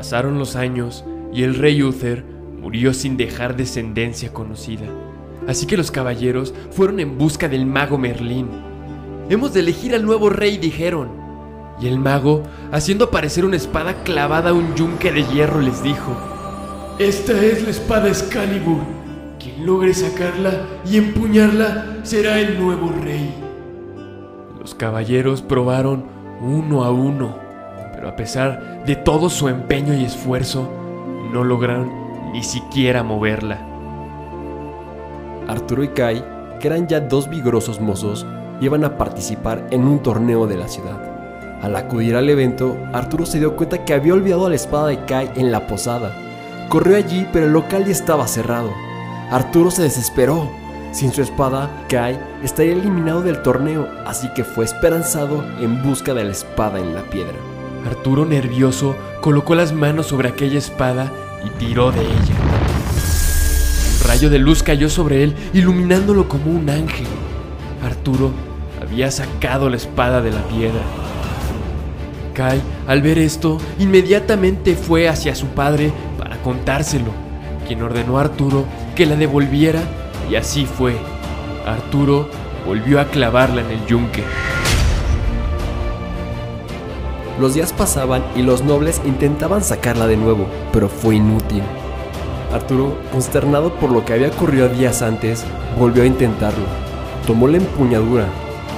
Pasaron los años y el rey Uther murió sin dejar descendencia conocida. Así que los caballeros fueron en busca del mago Merlín. Hemos de elegir al nuevo rey, dijeron. Y el mago, haciendo aparecer una espada clavada a un yunque de hierro, les dijo, Esta es la espada Excalibur. Quien logre sacarla y empuñarla será el nuevo rey. Los caballeros probaron uno a uno, pero a pesar de todo su empeño y esfuerzo, no lograron ni siquiera moverla. Arturo y Kai, que eran ya dos vigorosos mozos, iban a participar en un torneo de la ciudad. Al acudir al evento, Arturo se dio cuenta que había olvidado la espada de Kai en la posada. Corrió allí, pero el local ya estaba cerrado. Arturo se desesperó. Sin su espada, Kai estaría eliminado del torneo, así que fue esperanzado en busca de la espada en la piedra. Arturo, nervioso, colocó las manos sobre aquella espada y tiró de ella. Un rayo de luz cayó sobre él, iluminándolo como un ángel. Arturo había sacado la espada de la piedra. Kai, al ver esto, inmediatamente fue hacia su padre para contárselo, quien ordenó a Arturo que la devolviera y así fue. Arturo volvió a clavarla en el yunque. Los días pasaban y los nobles intentaban sacarla de nuevo, pero fue inútil. Arturo, consternado por lo que había ocurrido días antes, volvió a intentarlo. Tomó la empuñadura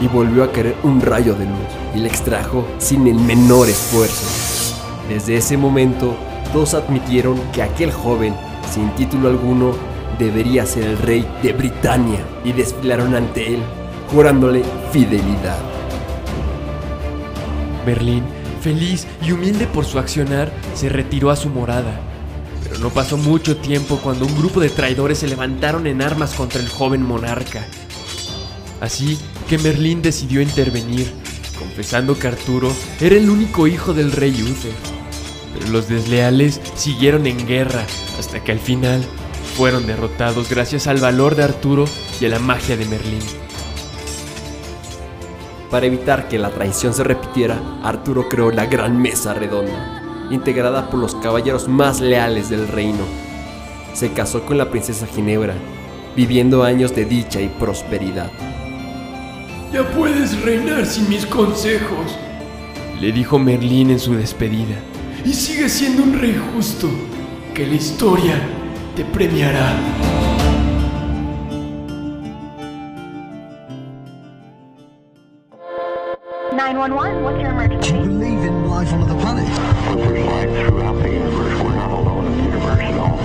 y volvió a querer un rayo de luz y la extrajo sin el menor esfuerzo. Desde ese momento, todos admitieron que aquel joven, sin título alguno, debería ser el rey de Britania y desfilaron ante él, jurándole fidelidad. Berlín, feliz y humilde por su accionar, se retiró a su morada. Pero no pasó mucho tiempo cuando un grupo de traidores se levantaron en armas contra el joven monarca. Así que Merlín decidió intervenir, confesando que Arturo era el único hijo del rey Uther. Pero los desleales siguieron en guerra hasta que al final fueron derrotados gracias al valor de Arturo y a la magia de Merlín. Para evitar que la traición se repitiera, Arturo creó la Gran Mesa Redonda, integrada por los caballeros más leales del reino. Se casó con la princesa Ginebra, viviendo años de dicha y prosperidad. Ya puedes reinar sin mis consejos, le dijo Merlín en su despedida. Y sigue siendo un rey justo, que la historia te premiará. Nine one one. What's your emergency? Do you believe in life on other planets? There's life throughout the universe. We're not alone in the universe at all.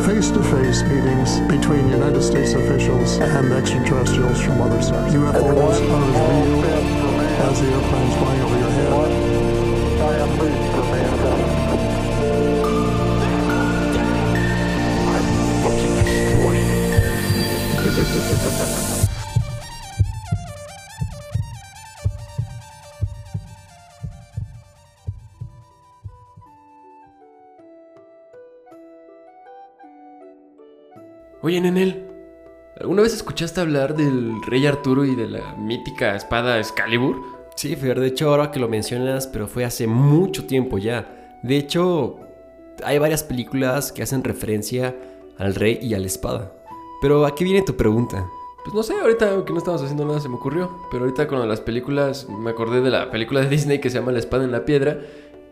face to face meetings between United States officials and extraterrestrials from other stars. UFOs are as real as the airplanes flying over your head. Oye, Nenel, ¿alguna vez escuchaste hablar del rey Arturo y de la mítica espada Excalibur? Sí, Fer, de hecho ahora que lo mencionas, pero fue hace mucho tiempo ya. De hecho, hay varias películas que hacen referencia al rey y a la espada. Pero ¿a qué viene tu pregunta? Pues no sé, ahorita que no estábamos haciendo nada se me ocurrió. Pero ahorita con las películas, me acordé de la película de Disney que se llama La espada en la piedra.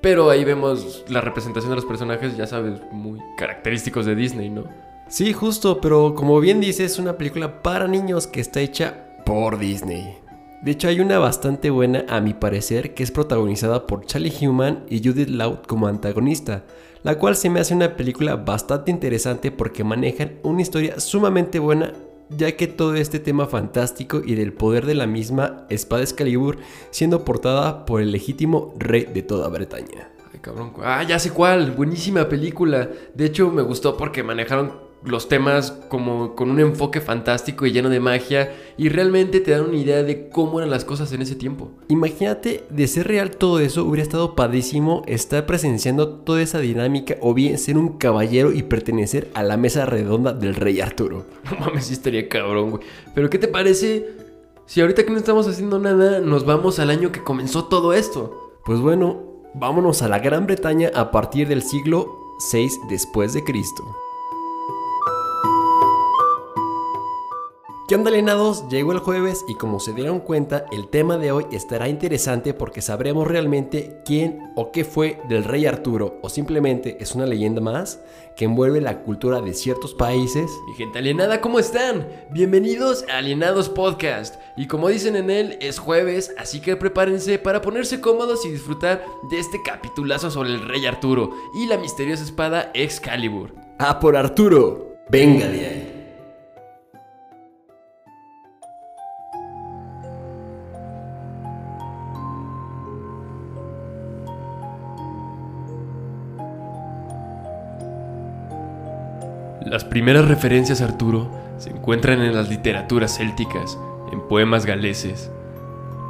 Pero ahí vemos la representación de los personajes, ya sabes, muy característicos de Disney, ¿no? Sí, justo, pero como bien dices, es una película para niños que está hecha por Disney. De hecho, hay una bastante buena, a mi parecer, que es protagonizada por Charlie Human y Judith Loud como antagonista, la cual se me hace una película bastante interesante porque manejan una historia sumamente buena, ya que todo este tema fantástico y del poder de la misma espada Excalibur siendo portada por el legítimo rey de toda Bretaña. Ay, cabrón. Ah, ya sé cuál. Buenísima película. De hecho, me gustó porque manejaron los temas como con un enfoque fantástico y lleno de magia y realmente te dan una idea de cómo eran las cosas en ese tiempo. Imagínate, de ser real todo eso, hubiera estado padísimo estar presenciando toda esa dinámica o bien ser un caballero y pertenecer a la mesa redonda del rey Arturo. No mames, sí estaría cabrón, güey. Pero ¿qué te parece si ahorita que no estamos haciendo nada nos vamos al año que comenzó todo esto? Pues bueno, Vámonos a la Gran Bretaña a partir del siglo 6 después de Cristo. ¿Qué onda alienados? Llegó el jueves y como se dieron cuenta, el tema de hoy estará interesante porque sabremos realmente quién o qué fue del rey Arturo o simplemente es una leyenda más que envuelve la cultura de ciertos países. Mi gente alienada, ¿cómo están? Bienvenidos a Alienados Podcast. Y como dicen en él, es jueves, así que prepárense para ponerse cómodos y disfrutar de este capitulazo sobre el rey Arturo y la misteriosa espada Excalibur. ¡A por Arturo! ¡Venga de ahí! Las primeras referencias a Arturo se encuentran en las literaturas célticas, en poemas galeses.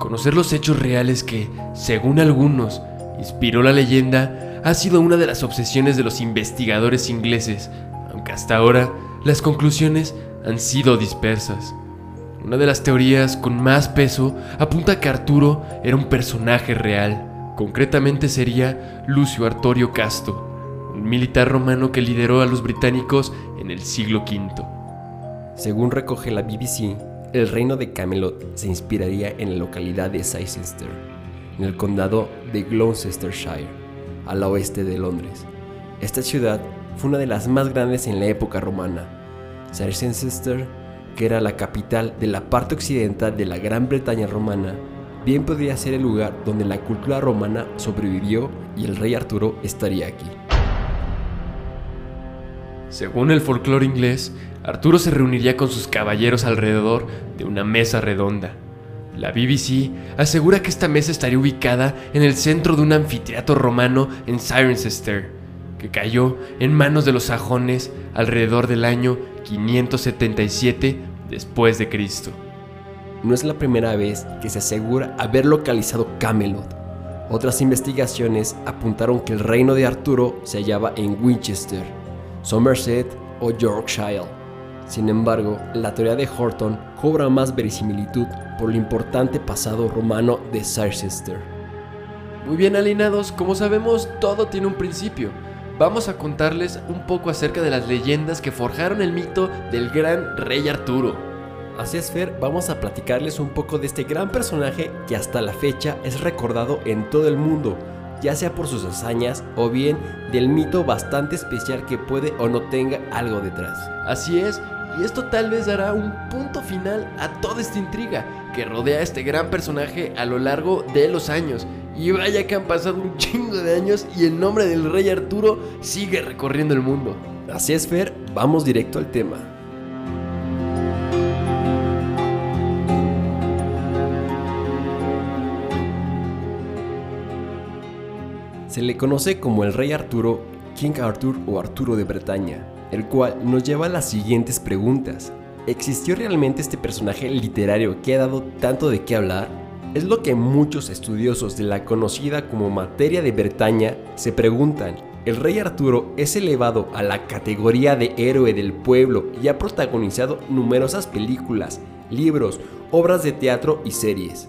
Conocer los hechos reales que, según algunos, inspiró la leyenda ha sido una de las obsesiones de los investigadores ingleses, aunque hasta ahora las conclusiones han sido dispersas. Una de las teorías con más peso apunta que Arturo era un personaje real, concretamente sería Lucio Artorio Casto, un militar romano que lideró a los británicos en el siglo V. Según recoge la BBC, el reino de Camelot se inspiraría en la localidad de Cirencester, en el condado de Gloucestershire, al oeste de Londres. Esta ciudad fue una de las más grandes en la época romana. Cirencester, que era la capital de la parte occidental de la Gran Bretaña romana, bien podría ser el lugar donde la cultura romana sobrevivió y el rey Arturo estaría aquí. Según el folclore inglés, Arturo se reuniría con sus caballeros alrededor de una mesa redonda. La BBC asegura que esta mesa estaría ubicada en el centro de un anfiteatro romano en Cirencester, que cayó en manos de los sajones alrededor del año 577 después de Cristo. No es la primera vez que se asegura haber localizado Camelot. Otras investigaciones apuntaron que el reino de Arturo se hallaba en Winchester, Somerset o Yorkshire. Sin embargo, la teoría de Horton cobra más verisimilitud por el importante pasado romano de Cirencester. Muy bien alienados, como sabemos, todo tiene un principio. Vamos a contarles un poco acerca de las leyendas que forjaron el mito del gran rey Arturo. Así es, Fer, vamos a platicarles un poco de este gran personaje que hasta la fecha es recordado en todo el mundo, ya sea por sus hazañas o bien del mito bastante especial que puede o no tenga algo detrás. Así es, y esto tal vez dará un punto final a toda esta intriga que rodea a este gran personaje a lo largo de los años. Y vaya que han pasado un chingo de años y el nombre del rey Arturo sigue recorriendo el mundo. Así es, Fer, vamos directo al tema. Se le conoce como el rey Arturo, King Arthur o Arturo de Bretaña, el cual nos lleva a las siguientes preguntas. ¿Existió realmente este personaje literario que ha dado tanto de qué hablar? Es lo que muchos estudiosos de la conocida como materia de Bretaña se preguntan. El rey Arturo es elevado a la categoría de héroe del pueblo y ha protagonizado numerosas películas, libros, obras de teatro y series.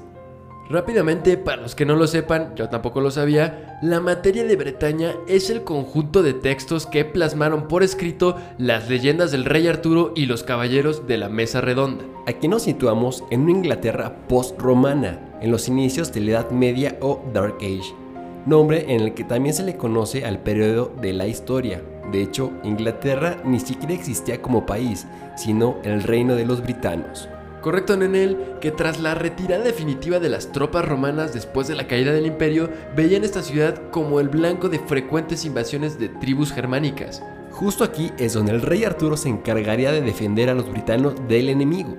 Rápidamente, para los que no lo sepan, yo tampoco lo sabía, la materia de Bretaña es el conjunto de textos que plasmaron por escrito las leyendas del rey Arturo y los caballeros de la mesa redonda. Aquí nos situamos en una Inglaterra post-romana, en los inicios de la Edad Media o Dark Age, nombre en el que también se le conoce al periodo de la historia. De hecho, Inglaterra ni siquiera existía como país, sino el reino de los britanos. Correcto, Nenel, que tras la retirada definitiva de las tropas romanas después de la caída del imperio, veían esta ciudad como el blanco de frecuentes invasiones de tribus germánicas. Justo aquí es donde el rey Arturo se encargaría de defender a los britanos del enemigo,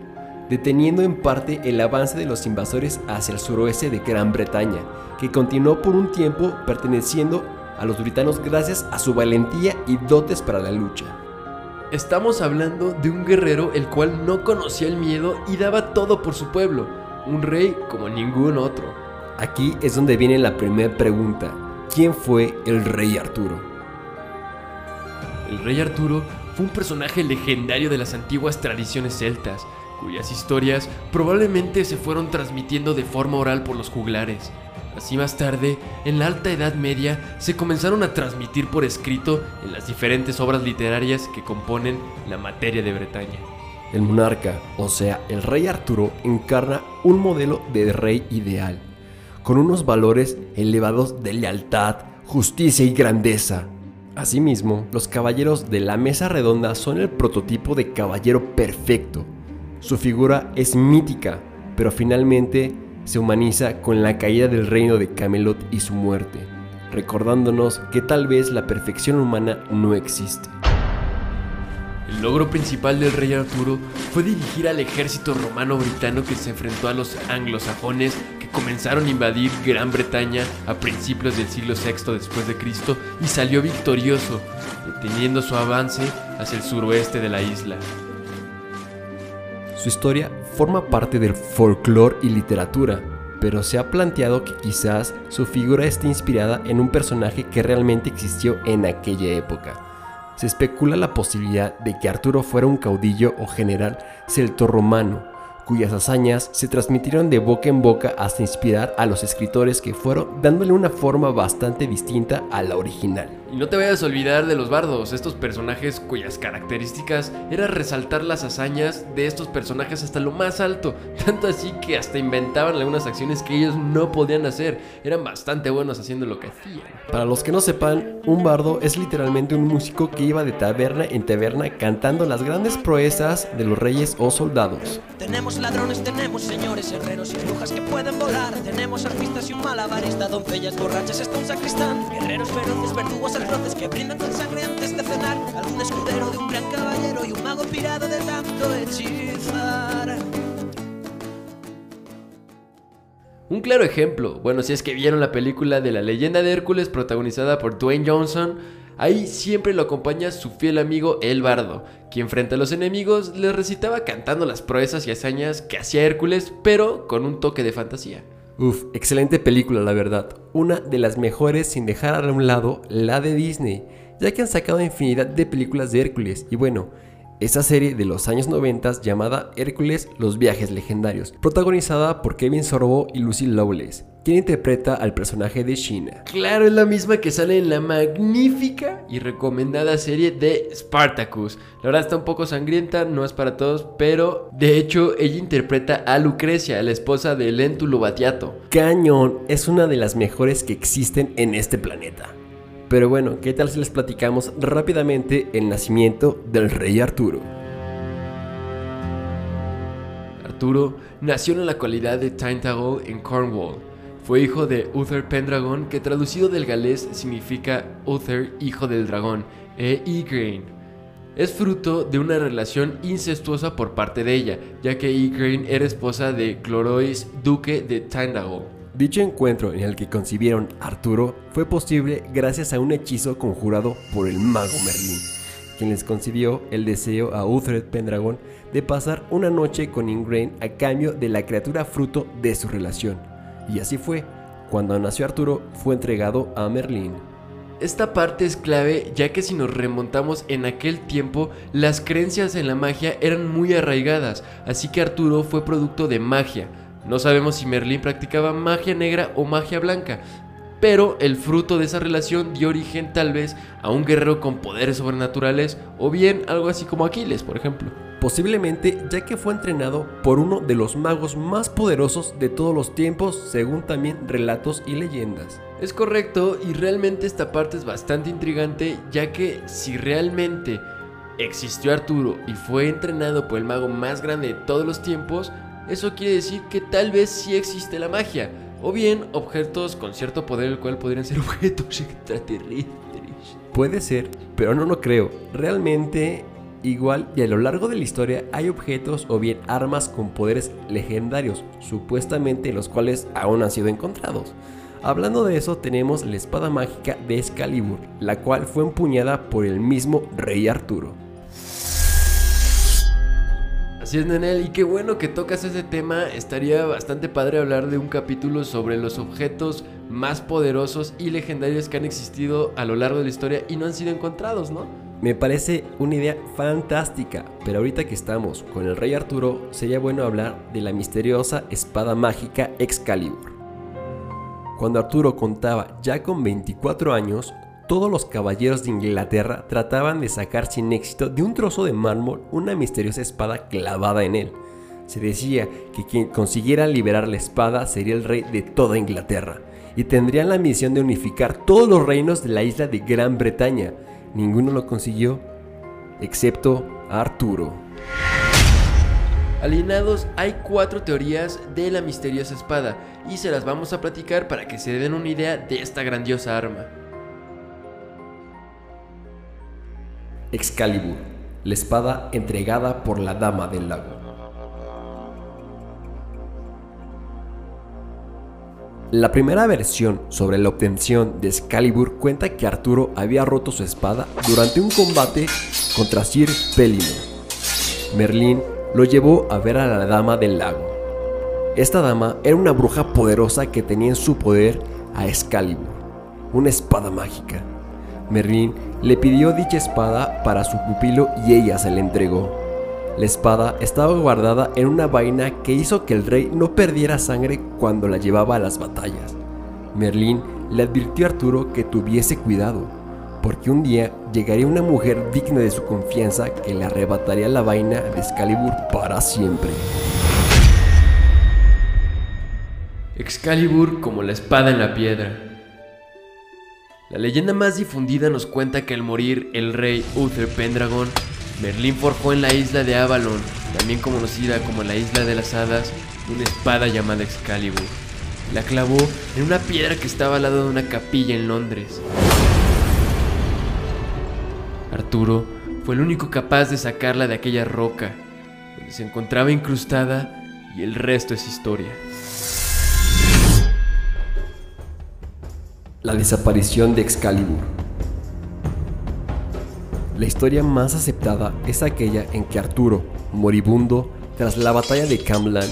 deteniendo en parte el avance de los invasores hacia el suroeste de Gran Bretaña, que continuó por un tiempo perteneciendo a los britanos gracias a su valentía y dotes para la lucha. Estamos hablando de un guerrero el cual no conocía el miedo y daba todo por su pueblo, un rey como ningún otro. Aquí es donde viene la primera pregunta. ¿Quién fue el rey Arturo? El rey Arturo fue un personaje legendario de las antiguas tradiciones celtas, cuyas historias probablemente se fueron transmitiendo de forma oral por los juglares. Así más tarde, en la Alta Edad Media, se comenzaron a transmitir por escrito en las diferentes obras literarias que componen la materia de Bretaña. El monarca, o sea, el rey Arturo, encarna un modelo de rey ideal, con unos valores elevados de lealtad, justicia y grandeza. Asimismo, los caballeros de la mesa redonda son el prototipo de caballero perfecto. Su figura es mítica, pero finalmente se humaniza con la caída del reino de Camelot y su muerte, recordándonos que tal vez la perfección humana no existe. El logro principal del rey Arturo fue dirigir al ejército romano-britano que se enfrentó a los anglosajones que comenzaron a invadir Gran Bretaña a principios del siglo VI después de Cristo y salió victorioso, deteniendo su avance hacia el suroeste de la isla. Su historia forma parte del folclore y literatura, pero se ha planteado que quizás su figura esté inspirada en un personaje que realmente existió en aquella época. Se especula la posibilidad de que Arturo fuera un caudillo o general celtorromano, cuyas hazañas se transmitieron de boca en boca hasta inspirar a los escritores que fueron dándole una forma bastante distinta a la original. Y no te vayas a olvidar de los bardos, estos personajes cuyas características era resaltar las hazañas de estos personajes hasta lo más alto, tanto así que hasta inventaban algunas acciones que ellos no podían hacer, eran bastante buenos haciendo lo que hacían. Para los que no sepan, un bardo es literalmente un músico que iba de taberna en taberna cantando las grandes proezas de los reyes o soldados. Tenemos ladrones, tenemos señores, herreros y brujas que pueden volar. Tenemos artistas y un malabarista, doncellas borrachas, está un sacristán. Guerreros feroces, verdugos que brindan sangre antes de cenar. Algún escudero de un gran caballero y un mago pirado tanto. Un claro ejemplo, bueno, si es que vieron la película de la leyenda de Hércules protagonizada por Dwayne Johnson, ahí siempre lo acompaña su fiel amigo El Bardo, quien frente a los enemigos les recitaba cantando las proezas y hazañas que hacía Hércules, pero con un toque de fantasía. Uf, excelente película la verdad, una de las mejores sin dejar a un lado la de Disney, ya que han sacado infinidad de películas de Hércules. Y bueno, esa serie de los años 90 llamada Hércules Los Viajes Legendarios, protagonizada por Kevin Sorbo y Lucy Lawless, quien interpreta al personaje de Sheena. Claro, es la misma que sale en la magnífica y recomendada serie de Spartacus. La verdad está un poco sangrienta, no es para todos, pero de hecho ella interpreta a Lucrecia, la esposa de Lentulo Batiato. Cañón es una de las mejores que existen en este planeta. Pero bueno, ¿qué tal si les platicamos rápidamente el nacimiento del rey Arturo? Arturo nació en la localidad de Tintagel en Cornwall. Fue hijo de Uther Pendragon, que traducido del galés significa Uther, hijo del dragón, e Igraine. Es fruto de una relación incestuosa por parte de ella, ya que Igraine era esposa de Clorois, duque de Tintagel. Dicho encuentro en el que concibieron Arturo fue posible gracias a un hechizo conjurado por el mago Merlín, quien les concedió el deseo a Uthred Pendragon de pasar una noche con Ingrain a cambio de la criatura fruto de su relación. Y así fue, cuando nació Arturo fue entregado a Merlín. Esta parte es clave ya que si nos remontamos en aquel tiempo, las creencias en la magia eran muy arraigadas, así que Arturo fue producto de magia. No sabemos si Merlín practicaba magia negra o magia blanca, pero el fruto de esa relación dio origen tal vez a un guerrero con poderes sobrenaturales o bien algo así como Aquiles, por ejemplo. Posiblemente ya que fue entrenado por uno de los magos más poderosos de todos los tiempos, según también relatos y leyendas. Es correcto y realmente esta parte es bastante intrigante ya que si realmente existió Arturo y fue entrenado por el mago más grande de todos los tiempos, eso quiere decir que tal vez sí existe la magia, o bien objetos con cierto poder el cual podrían ser objetos extraterrestres. Puede ser, pero no lo creo. Realmente, igual y a lo largo de la historia hay objetos o bien armas con poderes legendarios, supuestamente los cuales aún han sido encontrados. Hablando de eso, tenemos la espada mágica de Excalibur, la cual fue empuñada por el mismo rey Arturo. Así es, Nenel, y qué bueno que tocas ese tema. Estaría bastante padre hablar de un capítulo sobre los objetos más poderosos y legendarios que han existido a lo largo de la historia y no han sido encontrados, ¿no? Me parece una idea fantástica, pero ahorita que estamos con el rey Arturo, sería bueno hablar de la misteriosa espada mágica Excalibur. Cuando Arturo contaba ya con 24 años, todos los caballeros de Inglaterra trataban de sacar sin éxito de un trozo de mármol una misteriosa espada clavada en él. Se decía que quien consiguiera liberar la espada sería el rey de toda Inglaterra y tendrían la misión de unificar todos los reinos de la isla de Gran Bretaña. Ninguno lo consiguió, excepto Arturo. Alienados, hay cuatro teorías de la misteriosa espada y se las vamos a platicar para que se den una idea de esta grandiosa arma. Excalibur, la espada entregada por la Dama del Lago. La primera versión sobre la obtención de Excalibur cuenta que Arturo había roto su espada durante un combate contra Sir Pellinor. Merlín lo llevó a ver a la Dama del Lago. Esta dama era una bruja poderosa que tenía en su poder a Excalibur, una espada mágica. Merlín le pidió dicha espada para su pupilo y ella se la entregó. La espada estaba guardada en una vaina que hizo que el rey no perdiera sangre cuando la llevaba a las batallas. Merlín le advirtió a Arturo que tuviese cuidado, porque un día llegaría una mujer digna de su confianza que le arrebataría la vaina de Excalibur para siempre. Excalibur como la espada en la piedra. La leyenda más difundida nos cuenta que al morir el rey Uther Pendragon, Merlín forjó en la isla de Avalon, también conocida como la isla de las hadas, una espada llamada Excalibur. La clavó en una piedra que estaba al lado de una capilla en Londres. Arturo fue el único capaz de sacarla de aquella roca, donde se encontraba incrustada, y el resto es historia. La desaparición de Excalibur. La historia más aceptada es aquella en que Arturo, moribundo, tras la batalla de Camlan,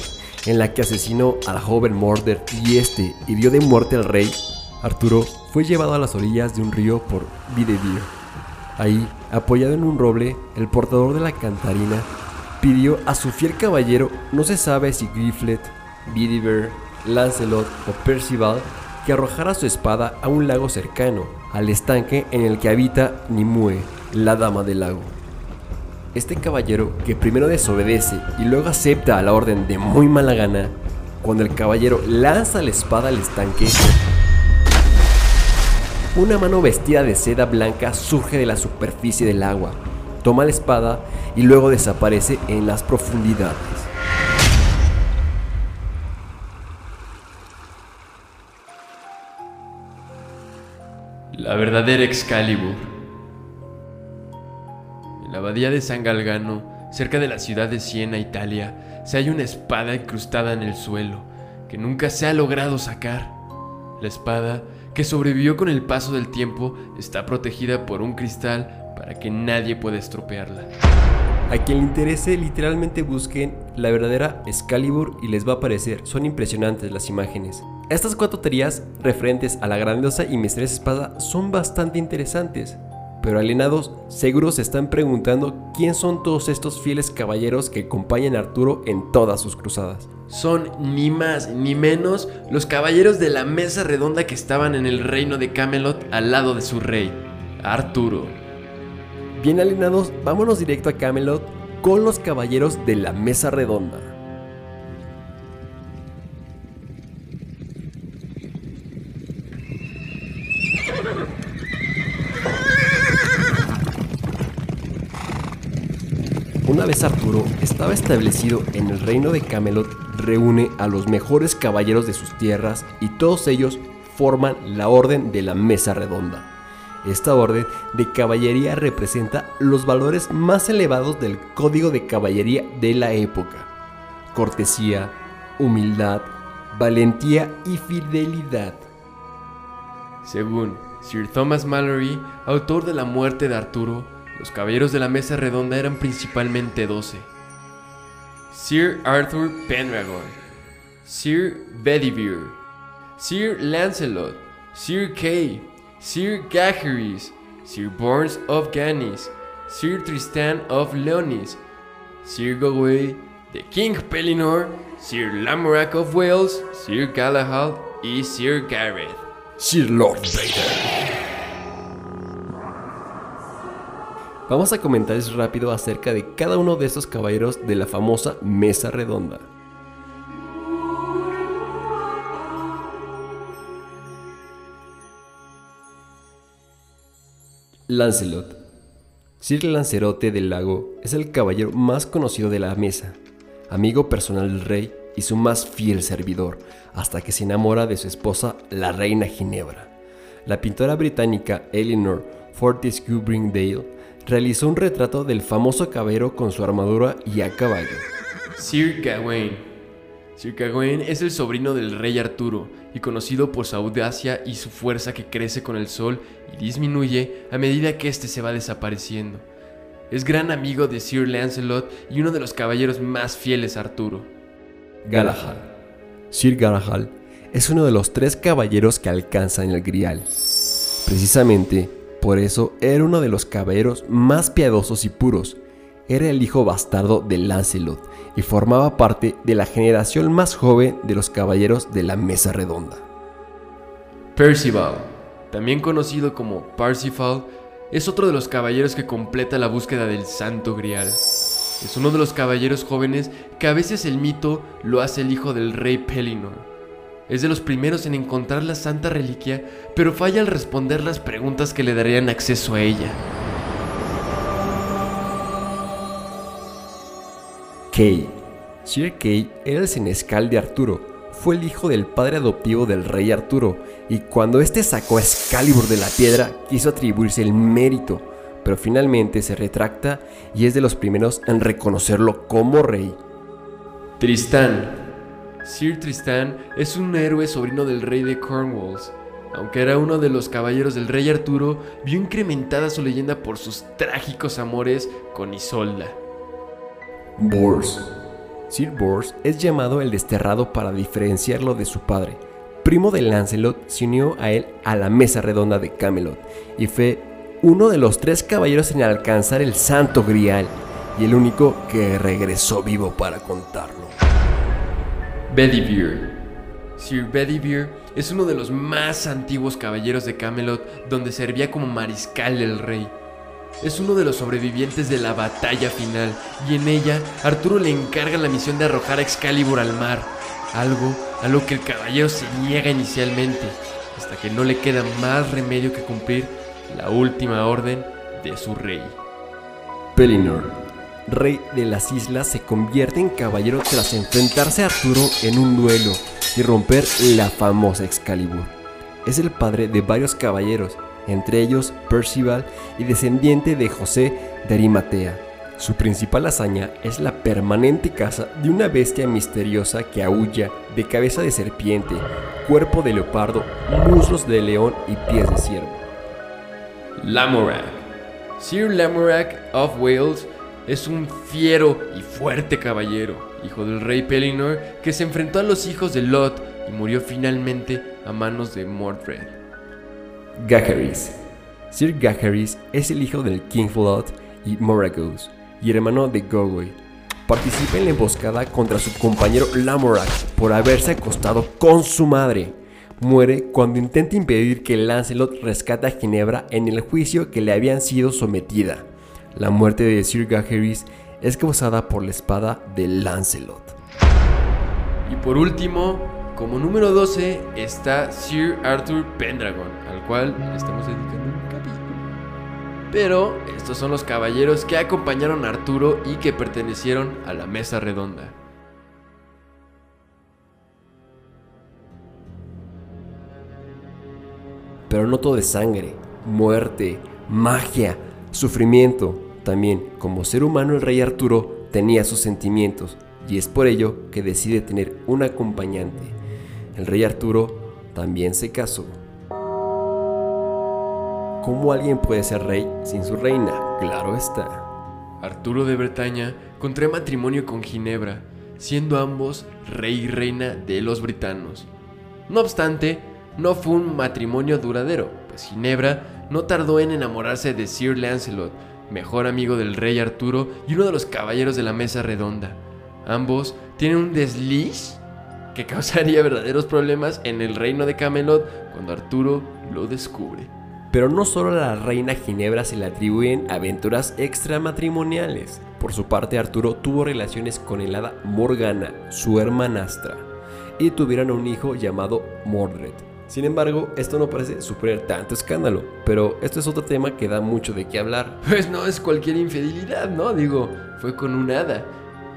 en la que asesinó al joven Mordred y este hirió de muerte al rey, Arturo fue llevado a las orillas de un río por Videvir. Ahí, apoyado en un roble, el portador de la cantarina pidió a su fiel caballero, no se sabe si Griflet, Vidiver, Lancelot o Percival, que arrojara su espada a un lago cercano, al estanque en el que habita Nimue, la dama del lago. Este caballero, que primero desobedece y luego acepta a la orden de muy mala gana, cuando el caballero lanza la espada al estanque, una mano vestida de seda blanca surge de la superficie del agua, toma la espada y luego desaparece en las profundidades. La verdadera Excalibur. La abadía de San Galgano, cerca de la ciudad de Siena, Italia, se halla una espada incrustada en el suelo, que nunca se ha logrado sacar. La espada, que sobrevivió con el paso del tiempo, está protegida por un cristal para que nadie pueda estropearla. A quien le interese, literalmente busquen la verdadera Excalibur y les va a aparecer. Son impresionantes las imágenes. Estas cuatro teorías referentes a la grandiosa y misteriosa espada son bastante interesantes. Pero alienados, seguro se están preguntando quién son todos estos fieles caballeros que acompañan a Arturo en todas sus cruzadas. Son ni más ni menos los caballeros de la mesa redonda que estaban en el reino de Camelot al lado de su rey, Arturo. Bien alienados, vámonos directo a Camelot con los caballeros de la mesa redonda. Una vez Arturo estaba establecido en el reino de Camelot, reúne a los mejores caballeros de sus tierras y todos ellos forman la Orden de la Mesa Redonda. Esta orden de caballería representa los valores más elevados del código de caballería de la época. Cortesía, humildad, valentía y fidelidad. Según Sir Thomas Mallory, autor de La muerte de Arturo, los caballeros de la mesa redonda eran principalmente 12. Sir Arthur Pendragon, Sir Bedivere, Sir Lancelot, Sir Kay, Sir Gaheris, Sir Borns of Ganis, Sir Tristan of Leonis, Sir Gawain, the King Pellinor, Sir Lamorak of Wales, Sir Galahad, y Sir Gareth. Sir Lord Vader. Vamos a comentarles rápido acerca de cada uno de estos caballeros de la famosa mesa redonda. Lancelot. Sir Lancerote del Lago es el caballero más conocido de la mesa, amigo personal del rey y su más fiel servidor, hasta que se enamora de su esposa, la reina Ginebra. La pintora británica Eleanor Fortescue Bringdale realizó un retrato del famoso caballero con su armadura y a caballo. Sir Gawain. Sir Gawain es el sobrino del rey Arturo y conocido por su audacia y su fuerza que crece con el sol y disminuye a medida que éste se va desapareciendo. Es gran amigo de Sir Lancelot y uno de los caballeros más fieles a Arturo. Galahad. Sir Galahad es uno de los tres caballeros que alcanzan el Grial. Precisamente por eso era uno de los caballeros más piadosos y puros. Era el hijo bastardo de Lancelot y formaba parte de la generación más joven de los caballeros de la Mesa Redonda. Percival, también conocido como Parsifal, es otro de los caballeros que completa la búsqueda del Santo Grial. Es uno de los caballeros jóvenes que a veces el mito lo hace el hijo del rey Pellinor. Es de los primeros en encontrar la santa reliquia, pero falla al responder las preguntas que le darían acceso a ella. Kay. Sir Kay era el senescal de Arturo. Fue el hijo del padre adoptivo del rey Arturo, y cuando éste sacó a Excalibur de la piedra, quiso atribuirse el mérito, pero finalmente se retracta y es de los primeros en reconocerlo como rey. Tristán. Sir Tristán es un héroe sobrino del rey de Cornwalls. Aunque era uno de los caballeros del rey Arturo, vio incrementada su leyenda por sus trágicos amores con Isolda. Bors. Sir Bors es llamado el desterrado para diferenciarlo de su padre. Primo de Lancelot, se unió a él a la mesa redonda de Camelot y fue uno de los tres caballeros en alcanzar el Santo Grial y el único que regresó vivo para contarlo. Bedivere. Sir Bedivere es uno de los más antiguos caballeros de Camelot donde servía como mariscal del rey. Es uno de los sobrevivientes de la batalla final y en ella Arturo le encarga la misión de arrojar a Excalibur al mar, algo a lo que el caballero se niega inicialmente, hasta que no le queda más remedio que cumplir la última orden de su rey. Pellinor, rey de las islas, se convierte en caballero tras enfrentarse a Arturo en un duelo y romper la famosa Excalibur. Es el padre de varios caballeros, entre ellos Percival y descendiente de José de Arimatea. Su principal hazaña es la permanente caza de una bestia misteriosa que aúlla de cabeza de serpiente, cuerpo de leopardo, muslos de león y pies de ciervo. Lamorak. Sir Lamorak of Wales es un fiero y fuerte caballero, hijo del rey Pellinor, que se enfrentó a los hijos de Lot y murió finalmente a manos de Mordred. Gaharis. Sir Gaharis es el hijo del King Flood y Moragos y hermano de Gogoi. Participa en la emboscada contra su compañero Lamorak por haberse acostado con su madre. Muere cuando intenta impedir que Lancelot rescate a Ginebra en el juicio que le habían sido sometida. La muerte de Sir Gaheris es causada por la espada de Lancelot. Y por último, como número 12 está Sir Arthur Pendragon, al cual le estamos dedicando un capítulo. Pero estos son los caballeros que acompañaron a Arturo y que pertenecieron a la mesa redonda. Pero no todo es sangre, muerte, magia, sufrimiento. También, como ser humano, el rey Arturo tenía sus sentimientos y es por ello que decide tener un acompañante. El rey Arturo también se casó. ¿Cómo alguien puede ser rey sin su reina? Claro está. Arturo de Bretaña contrae matrimonio con Ginebra, siendo ambos rey y reina de los britanos. No obstante, no fue un matrimonio duradero, pues Ginebra no tardó en enamorarse de Sir Lancelot, mejor amigo del rey Arturo y uno de los caballeros de la mesa redonda. Ambos tienen un desliz que causaría verdaderos problemas en el reino de Camelot cuando Arturo lo descubre. Pero no solo a la reina Ginebra se le atribuyen aventuras extramatrimoniales. Por su parte, Arturo tuvo relaciones con el hada Morgana, su hermanastra, y tuvieron un hijo llamado Mordred. Sin embargo, esto no parece superar tanto escándalo, pero esto es otro tema que da mucho de qué hablar. Pues no es cualquier infidelidad, ¿no? Digo, fue con un hada.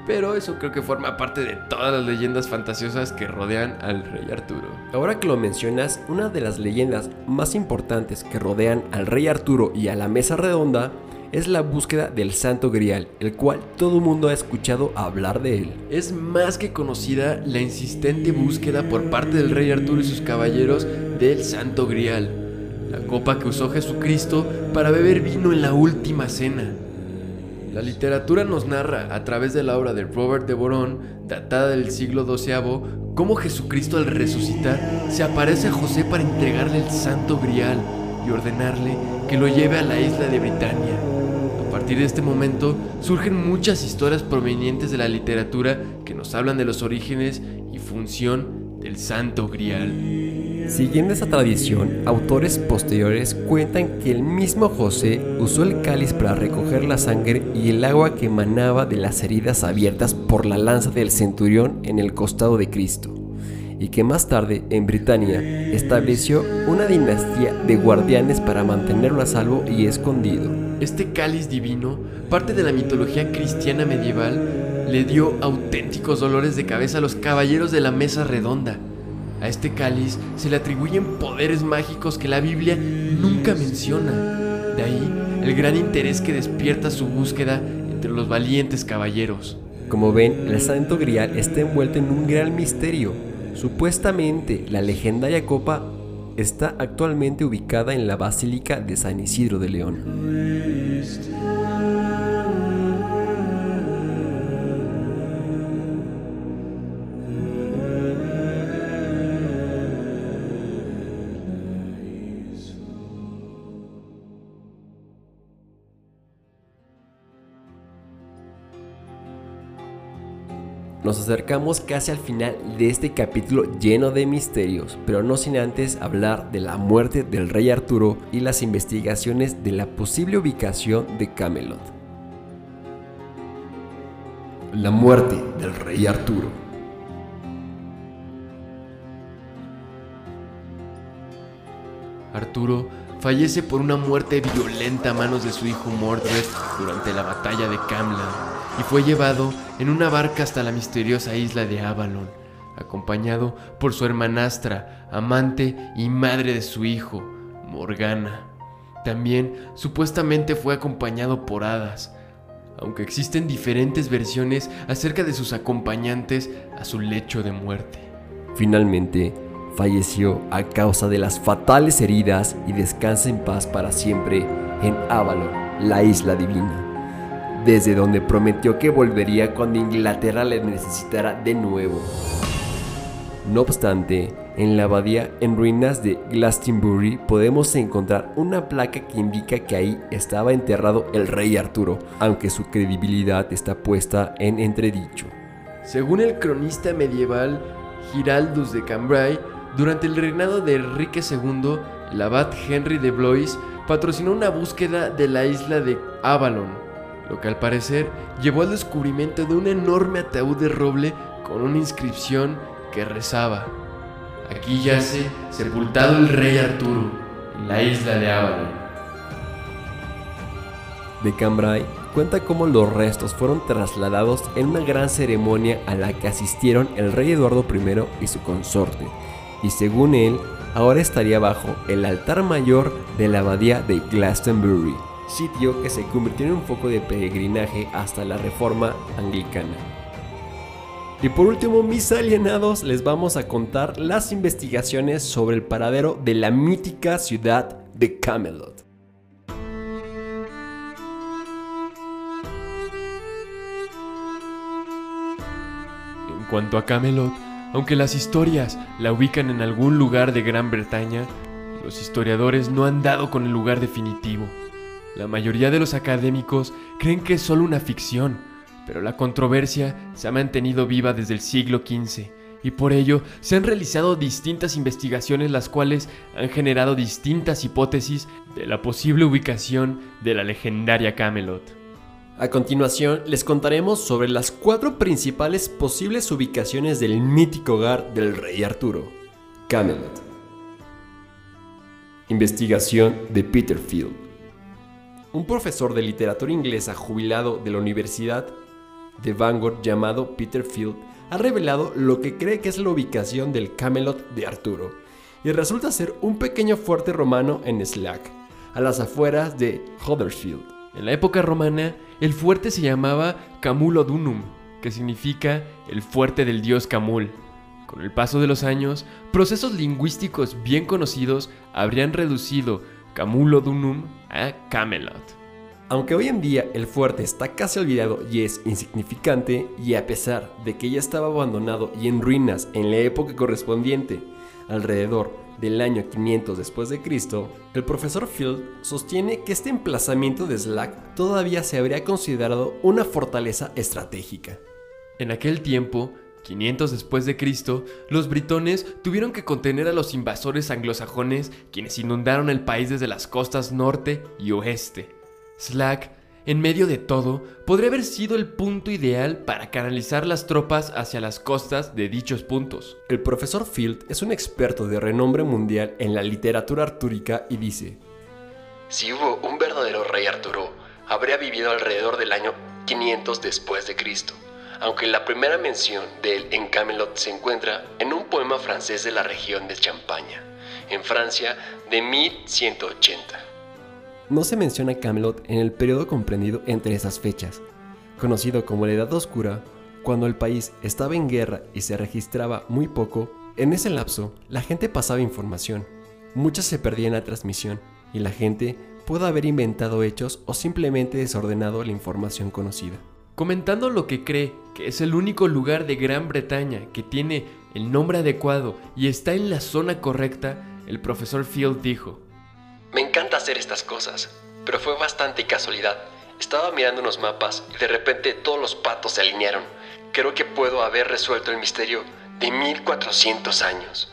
Pero eso creo que forma parte de todas las leyendas fantasiosas que rodean al rey Arturo. Ahora que lo mencionas, una de las leyendas más importantes que rodean al rey Arturo y a la mesa redonda es la búsqueda del Santo Grial, el cual todo mundo ha escuchado hablar de él. Es más que conocida la insistente búsqueda por parte del rey Arturo y sus caballeros del Santo Grial, la copa que usó Jesucristo para beber vino en la última cena. La literatura nos narra, a través de la obra de Robert de Boron, datada del siglo XII, cómo Jesucristo al resucitar se aparece a José para entregarle el santo grial y ordenarle que lo lleve a la isla de Britania. Partir de este momento surgen muchas historias provenientes de la literatura que nos hablan de los orígenes y función del santo grial. Siguiendo esa tradición, autores posteriores cuentan que el mismo José usó el cáliz para recoger la sangre y el agua que emanaba de las heridas abiertas por la lanza del centurión en el costado de Cristo, y que más tarde en Britania estableció una dinastía de guardianes para mantenerlo a salvo y escondido. Este cáliz divino, parte de la mitología cristiana medieval, le dio auténticos dolores de cabeza a los caballeros de la mesa redonda. A este cáliz se le atribuyen poderes mágicos que la Biblia nunca menciona. De ahí el gran interés que despierta su búsqueda entre los valientes caballeros. Como ven, el Santo Grial está envuelto en un gran misterio. Supuestamente, la legendaria copa está actualmente ubicada en la Basílica de San Isidro de León. Nos acercamos casi al final de este capítulo lleno de misterios, pero no sin antes hablar de la muerte del rey Arturo y las investigaciones de la posible ubicación de Camelot. La muerte del rey Arturo. Arturo fallece por una muerte violenta a manos de su hijo Mordred durante la batalla de Camlan y fue llevado en una barca hasta la misteriosa isla de Avalon, acompañado por su hermanastra, amante y madre de su hijo, Morgana. También supuestamente fue acompañado por hadas, aunque existen diferentes versiones acerca de sus acompañantes a su lecho de muerte. Finalmente, falleció a causa de las fatales heridas y descansa en paz para siempre en Avalon, la isla divina, desde donde prometió que volvería cuando Inglaterra le necesitara de nuevo. No obstante, en la abadía en ruinas de Glastonbury podemos encontrar una placa que indica que ahí estaba enterrado el rey Arturo, aunque su credibilidad está puesta en entredicho. Según el cronista medieval Giraldus de Cambrai, durante el reinado de Enrique II, el abad Henry de Blois patrocinó una búsqueda de la isla de Avalon, lo que al parecer llevó al descubrimiento de un enorme ataúd de roble con una inscripción que rezaba: Aquí yace sepultado el rey Arturo, en la isla de Avalon. de Cambrai cuenta cómo los restos fueron trasladados en una gran ceremonia a la que asistieron el rey Eduardo I y su consorte, y según él, ahora estaría bajo el altar mayor de la abadía de Glastonbury, sitio que se convirtió en un foco de peregrinaje hasta la reforma anglicana. Y por último, mis alienados, les vamos a contar las investigaciones sobre el paradero de la mítica ciudad de Camelot. En cuanto a Camelot, aunque las historias la ubican en algún lugar de Gran Bretaña, los historiadores no han dado con el lugar definitivo. La mayoría de los académicos creen que es solo una ficción, pero la controversia se ha mantenido viva desde el siglo XV y por ello se han realizado distintas investigaciones las cuales han generado distintas hipótesis de la posible ubicación de la legendaria Camelot. A continuación les contaremos sobre las cuatro principales posibles ubicaciones del mítico hogar del rey Arturo, Camelot. Investigación de Peter Field. Un profesor de literatura inglesa jubilado de la Universidad de Bangor llamado Peter Field ha revelado lo que cree que es la ubicación del Camelot de Arturo y resulta ser un pequeño fuerte romano en Slack, a las afueras de Huddersfield. En la época romana, el fuerte se llamaba Camulodunum, que significa el fuerte del dios Camul. Con el paso de los años, procesos lingüísticos bien conocidos habrían reducido Camulodunum a Camelot. Aunque hoy en día el fuerte está casi olvidado y es insignificante, y a pesar de que ya estaba abandonado y en ruinas en la época correspondiente, alrededor del año 500 después de Cristo, el profesor Field sostiene que este emplazamiento de Slack todavía se habría considerado una fortaleza estratégica. En aquel tiempo, 500 después de Cristo, los britones tuvieron que contener a los invasores anglosajones quienes inundaron el país desde las costas norte y oeste. Slack, en medio de todo, podría haber sido el punto ideal para canalizar las tropas hacia las costas de dichos puntos. El profesor Field es un experto de renombre mundial en la literatura artúrica y dice, Si hubo un verdadero rey Arturo, habría vivido alrededor del año 500 después de Cristo, aunque la primera mención de él en Camelot se encuentra en un poema francés de la región de Champaña, en Francia de 1180. No se menciona Camelot en el periodo comprendido entre esas fechas, conocido como la Edad Oscura, cuando el país estaba en guerra y se registraba muy poco, en ese lapso la gente pasaba información, muchas se perdía en la transmisión y la gente pudo haber inventado hechos o simplemente desordenado la información conocida. Comentando lo que cree que es el único lugar de Gran Bretaña que tiene el nombre adecuado y está en la zona correcta, el profesor Field dijo, Me encanta hacer estas cosas, pero fue bastante casualidad. Estaba mirando unos mapas y de repente todos los patos se alinearon. Creo que puedo haber resuelto el misterio de 1400 años.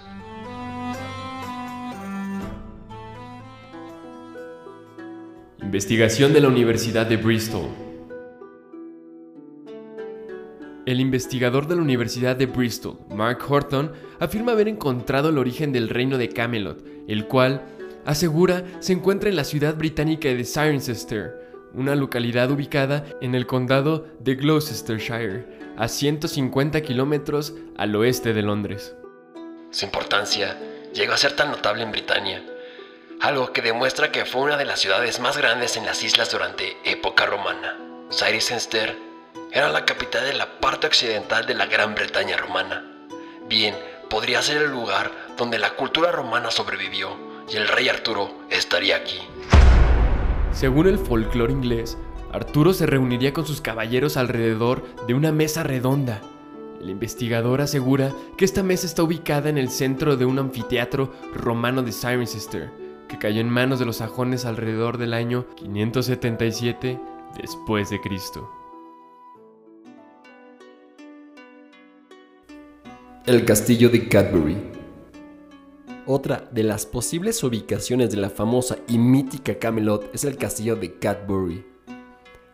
Investigación de la Universidad de Bristol. El investigador de la Universidad de Bristol, Mark Horton, afirma haber encontrado el origen del reino de Camelot, el cual, asegura, se encuentra en la ciudad británica de Cirencester, una localidad ubicada en el condado de Gloucestershire, a 150 kilómetros al oeste de Londres. Su importancia llegó a ser tan notable en Britania, algo que demuestra que fue una de las ciudades más grandes en las islas durante época romana. Cirencester era la capital de la parte occidental de la Gran Bretaña romana. Bien, podría ser el lugar donde la cultura romana sobrevivió y el rey Arturo estaría aquí. Según el folclore inglés, Arturo se reuniría con sus caballeros alrededor de una mesa redonda. El investigador asegura que esta mesa está ubicada en el centro de un anfiteatro romano de Cirencester, que cayó en manos de los sajones alrededor del año 577 después de Cristo. El castillo de Cadbury. Otra de las posibles ubicaciones de la famosa y mítica Camelot es el castillo de Cadbury.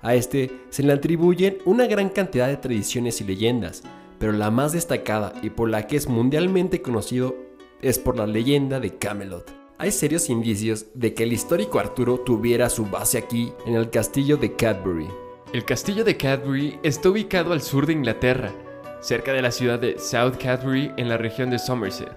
A este se le atribuyen una gran cantidad de tradiciones y leyendas, pero la más destacada y por la que es mundialmente conocido es por la leyenda de Camelot. Hay serios indicios de que el histórico Arturo tuviera su base aquí, en el castillo de Cadbury. El castillo de Cadbury está ubicado al sur de Inglaterra, cerca de la ciudad de South Cadbury en la región de Somerset.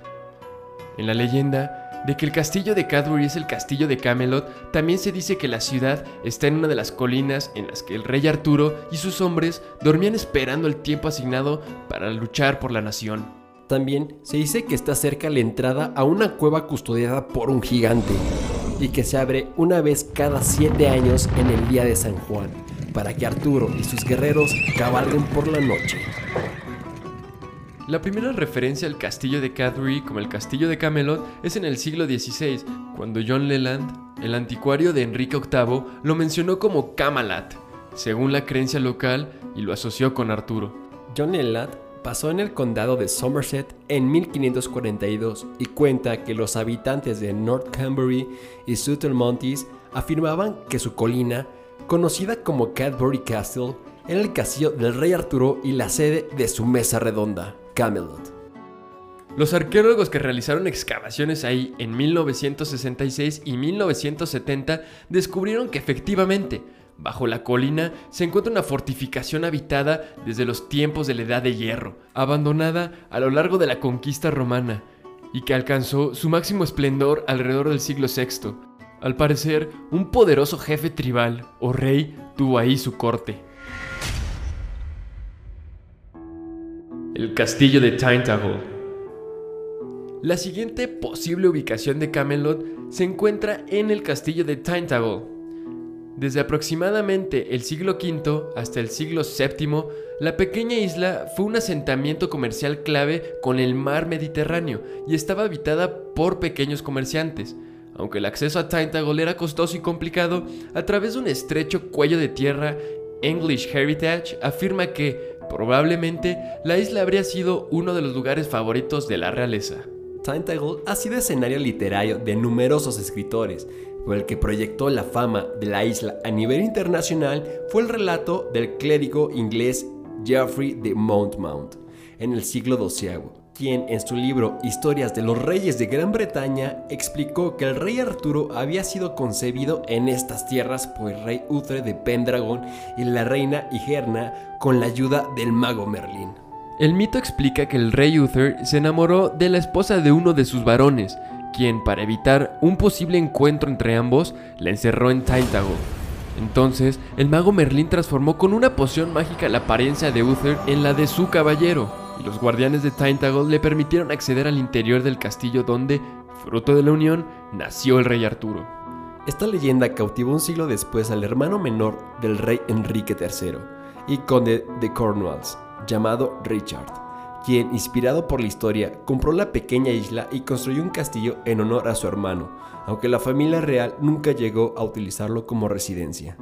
En la leyenda de que el castillo de Cadbury es el castillo de Camelot, también se dice que la ciudad está en una de las colinas en las que el rey Arturo y sus hombres dormían esperando el tiempo asignado para luchar por la nación. También se dice que está cerca la entrada a una cueva custodiada por un gigante y que se abre una vez cada siete años en el día de San Juan, para que Arturo y sus guerreros cabalguen por la noche. La primera referencia al castillo de Cadbury como el castillo de Camelot es en el siglo XVI, cuando John Leland, el anticuario de Enrique VIII, lo mencionó como Camelot, según la creencia local, y lo asoció con Arturo. John Leland pasó en el condado de Somerset en 1542 y cuenta que los habitantes de North Cambury y Sutton Monteys afirmaban que su colina, conocida como Cadbury Castle, era el castillo del rey Arturo y la sede de su mesa redonda, Camelot. Los arqueólogos que realizaron excavaciones ahí en 1966 y 1970 descubrieron que efectivamente, bajo la colina se encuentra una fortificación habitada desde los tiempos de la Edad de Hierro, abandonada a lo largo de la conquista romana, y que alcanzó su máximo esplendor alrededor del siglo VI. Al parecer, un poderoso jefe tribal o rey tuvo ahí su corte. El castillo de Tintagel la siguiente posible ubicación de Camelot se encuentra en el castillo de Tintagel. Desde aproximadamente el siglo V hasta el siglo VII, la pequeña isla fue un asentamiento comercial clave con el mar Mediterráneo y estaba habitada por pequeños comerciantes. Aunque el acceso a Tintagel era costoso y complicado, a través de un estrecho cuello de tierra, English Heritage afirma que, probablemente, la isla habría sido uno de los lugares favoritos de la realeza. Tintagel ha sido escenario literario de numerosos escritores, pero el que proyectó la fama de la isla a nivel internacional fue el relato del clérigo inglés Geoffrey de Monmouth en el siglo XII, quien en su libro Historias de los Reyes de Gran Bretaña explicó que el rey Arturo había sido concebido en estas tierras por el rey Uther de Pendragon y la reina Igerna con la ayuda del mago Merlín. El mito explica que el rey Uther se enamoró de la esposa de uno de sus varones, quien, para evitar un posible encuentro entre ambos, la encerró en Tintagel. Entonces, el mago Merlín transformó con una poción mágica la apariencia de Uther en la de su caballero, y los guardianes de Tintagel le permitieron acceder al interior del castillo donde, fruto de la unión, nació el rey Arturo. Esta leyenda cautivó un siglo después al hermano menor del rey Enrique III y conde de Cornwalls, llamado Richard, quien, inspirado por la historia, compró la pequeña isla y construyó un castillo en honor a su hermano, aunque la familia real nunca llegó a utilizarlo como residencia.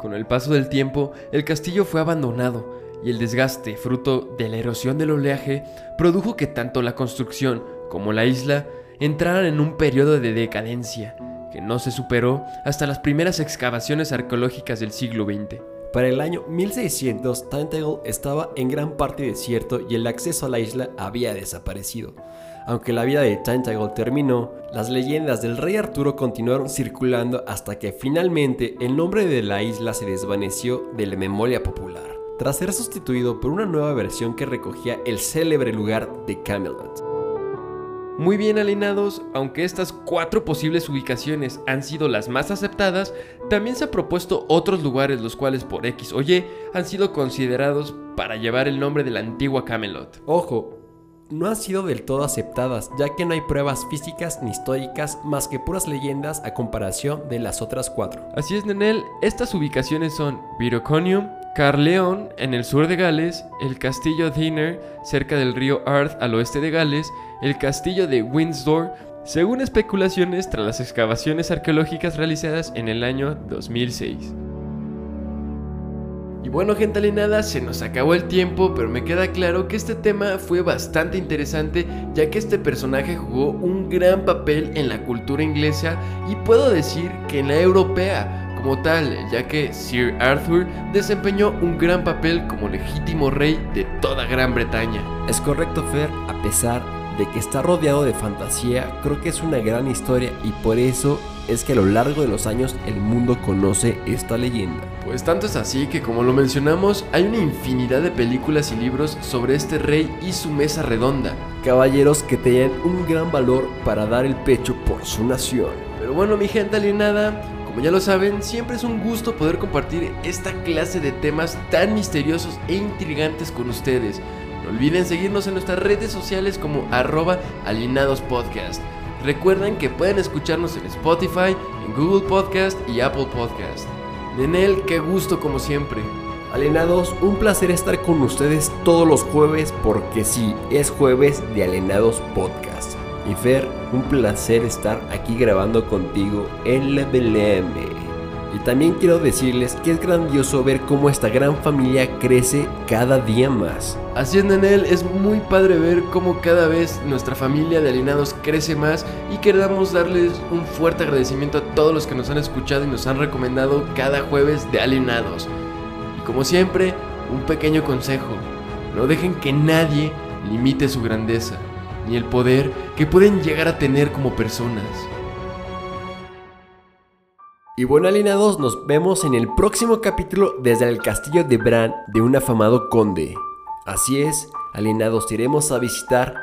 Con el paso del tiempo, el castillo fue abandonado y el desgaste, fruto de la erosión del oleaje, produjo que tanto la construcción como la isla entraran en un periodo de decadencia que no se superó hasta las primeras excavaciones arqueológicas del siglo XX. Para el año 1600, Tintagel estaba en gran parte desierto y el acceso a la isla había desaparecido. Aunque la vida de Tintagel terminó, las leyendas del rey Arturo continuaron circulando hasta que finalmente el nombre de la isla se desvaneció de la memoria popular, tras ser sustituido por una nueva versión que recogía el célebre lugar de Camelot. Muy bien alineados, aunque estas cuatro posibles ubicaciones han sido las más aceptadas, también se han propuesto otros lugares los cuales por X o Y han sido considerados para llevar el nombre de la antigua Camelot. Ojo, no han sido del todo aceptadas, ya que no hay pruebas físicas ni históricas más que puras leyendas a comparación de las otras cuatro. Así es, Nenel, estas ubicaciones son Viroconium, Carleon en el sur de Gales, el castillo Dinner cerca del río Arth al oeste de Gales, el castillo de Windsor, según especulaciones tras las excavaciones arqueológicas realizadas en el año 2006. Y bueno gente alienada, se nos acabó el tiempo, pero me queda claro que este tema fue bastante interesante ya que este personaje jugó un gran papel en la cultura inglesa y puedo decir que en la europea, como tal, ya que Sir Arthur desempeñó un gran papel como legítimo rey de toda Gran Bretaña. Es correcto, Fer, a pesar de que está rodeado de fantasía, creo que es una gran historia y por eso es que a lo largo de los años el mundo conoce esta leyenda. Pues tanto es así que como lo mencionamos, hay una infinidad de películas y libros sobre este rey y su mesa redonda. Caballeros que tenían un gran valor para dar el pecho por su nación. Pero bueno, mi gente alienada, como ya lo saben, siempre es un gusto poder compartir esta clase de temas tan misteriosos e intrigantes con ustedes. No olviden seguirnos en nuestras redes sociales como arroba alienadospodcast. Recuerden que pueden escucharnos en Spotify, en Google Podcast y Apple Podcast. Nenel, qué gusto como siempre. Alienados, un placer estar con ustedes todos los jueves porque sí, es jueves de Alienados Podcast. Y Fer, un placer estar aquí grabando contigo en la BLM. Y también quiero decirles que es grandioso ver cómo esta gran familia crece cada día más. Haciendo en él es muy padre ver cómo cada vez nuestra familia de alienados crece más y queremos darles un fuerte agradecimiento a todos los que nos han escuchado y nos han recomendado cada jueves de alienados. Y como siempre, un pequeño consejo, no dejen que nadie limite su grandeza, ni el poder que pueden llegar a tener como personas. Y bueno, alienados, nos vemos en el próximo capítulo desde el castillo de Bran de un afamado conde. Así es, alienados, iremos a visitar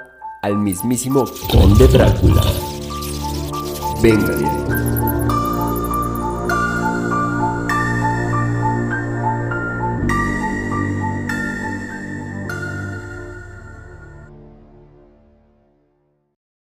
al mismísimo conde Drácula. Venga.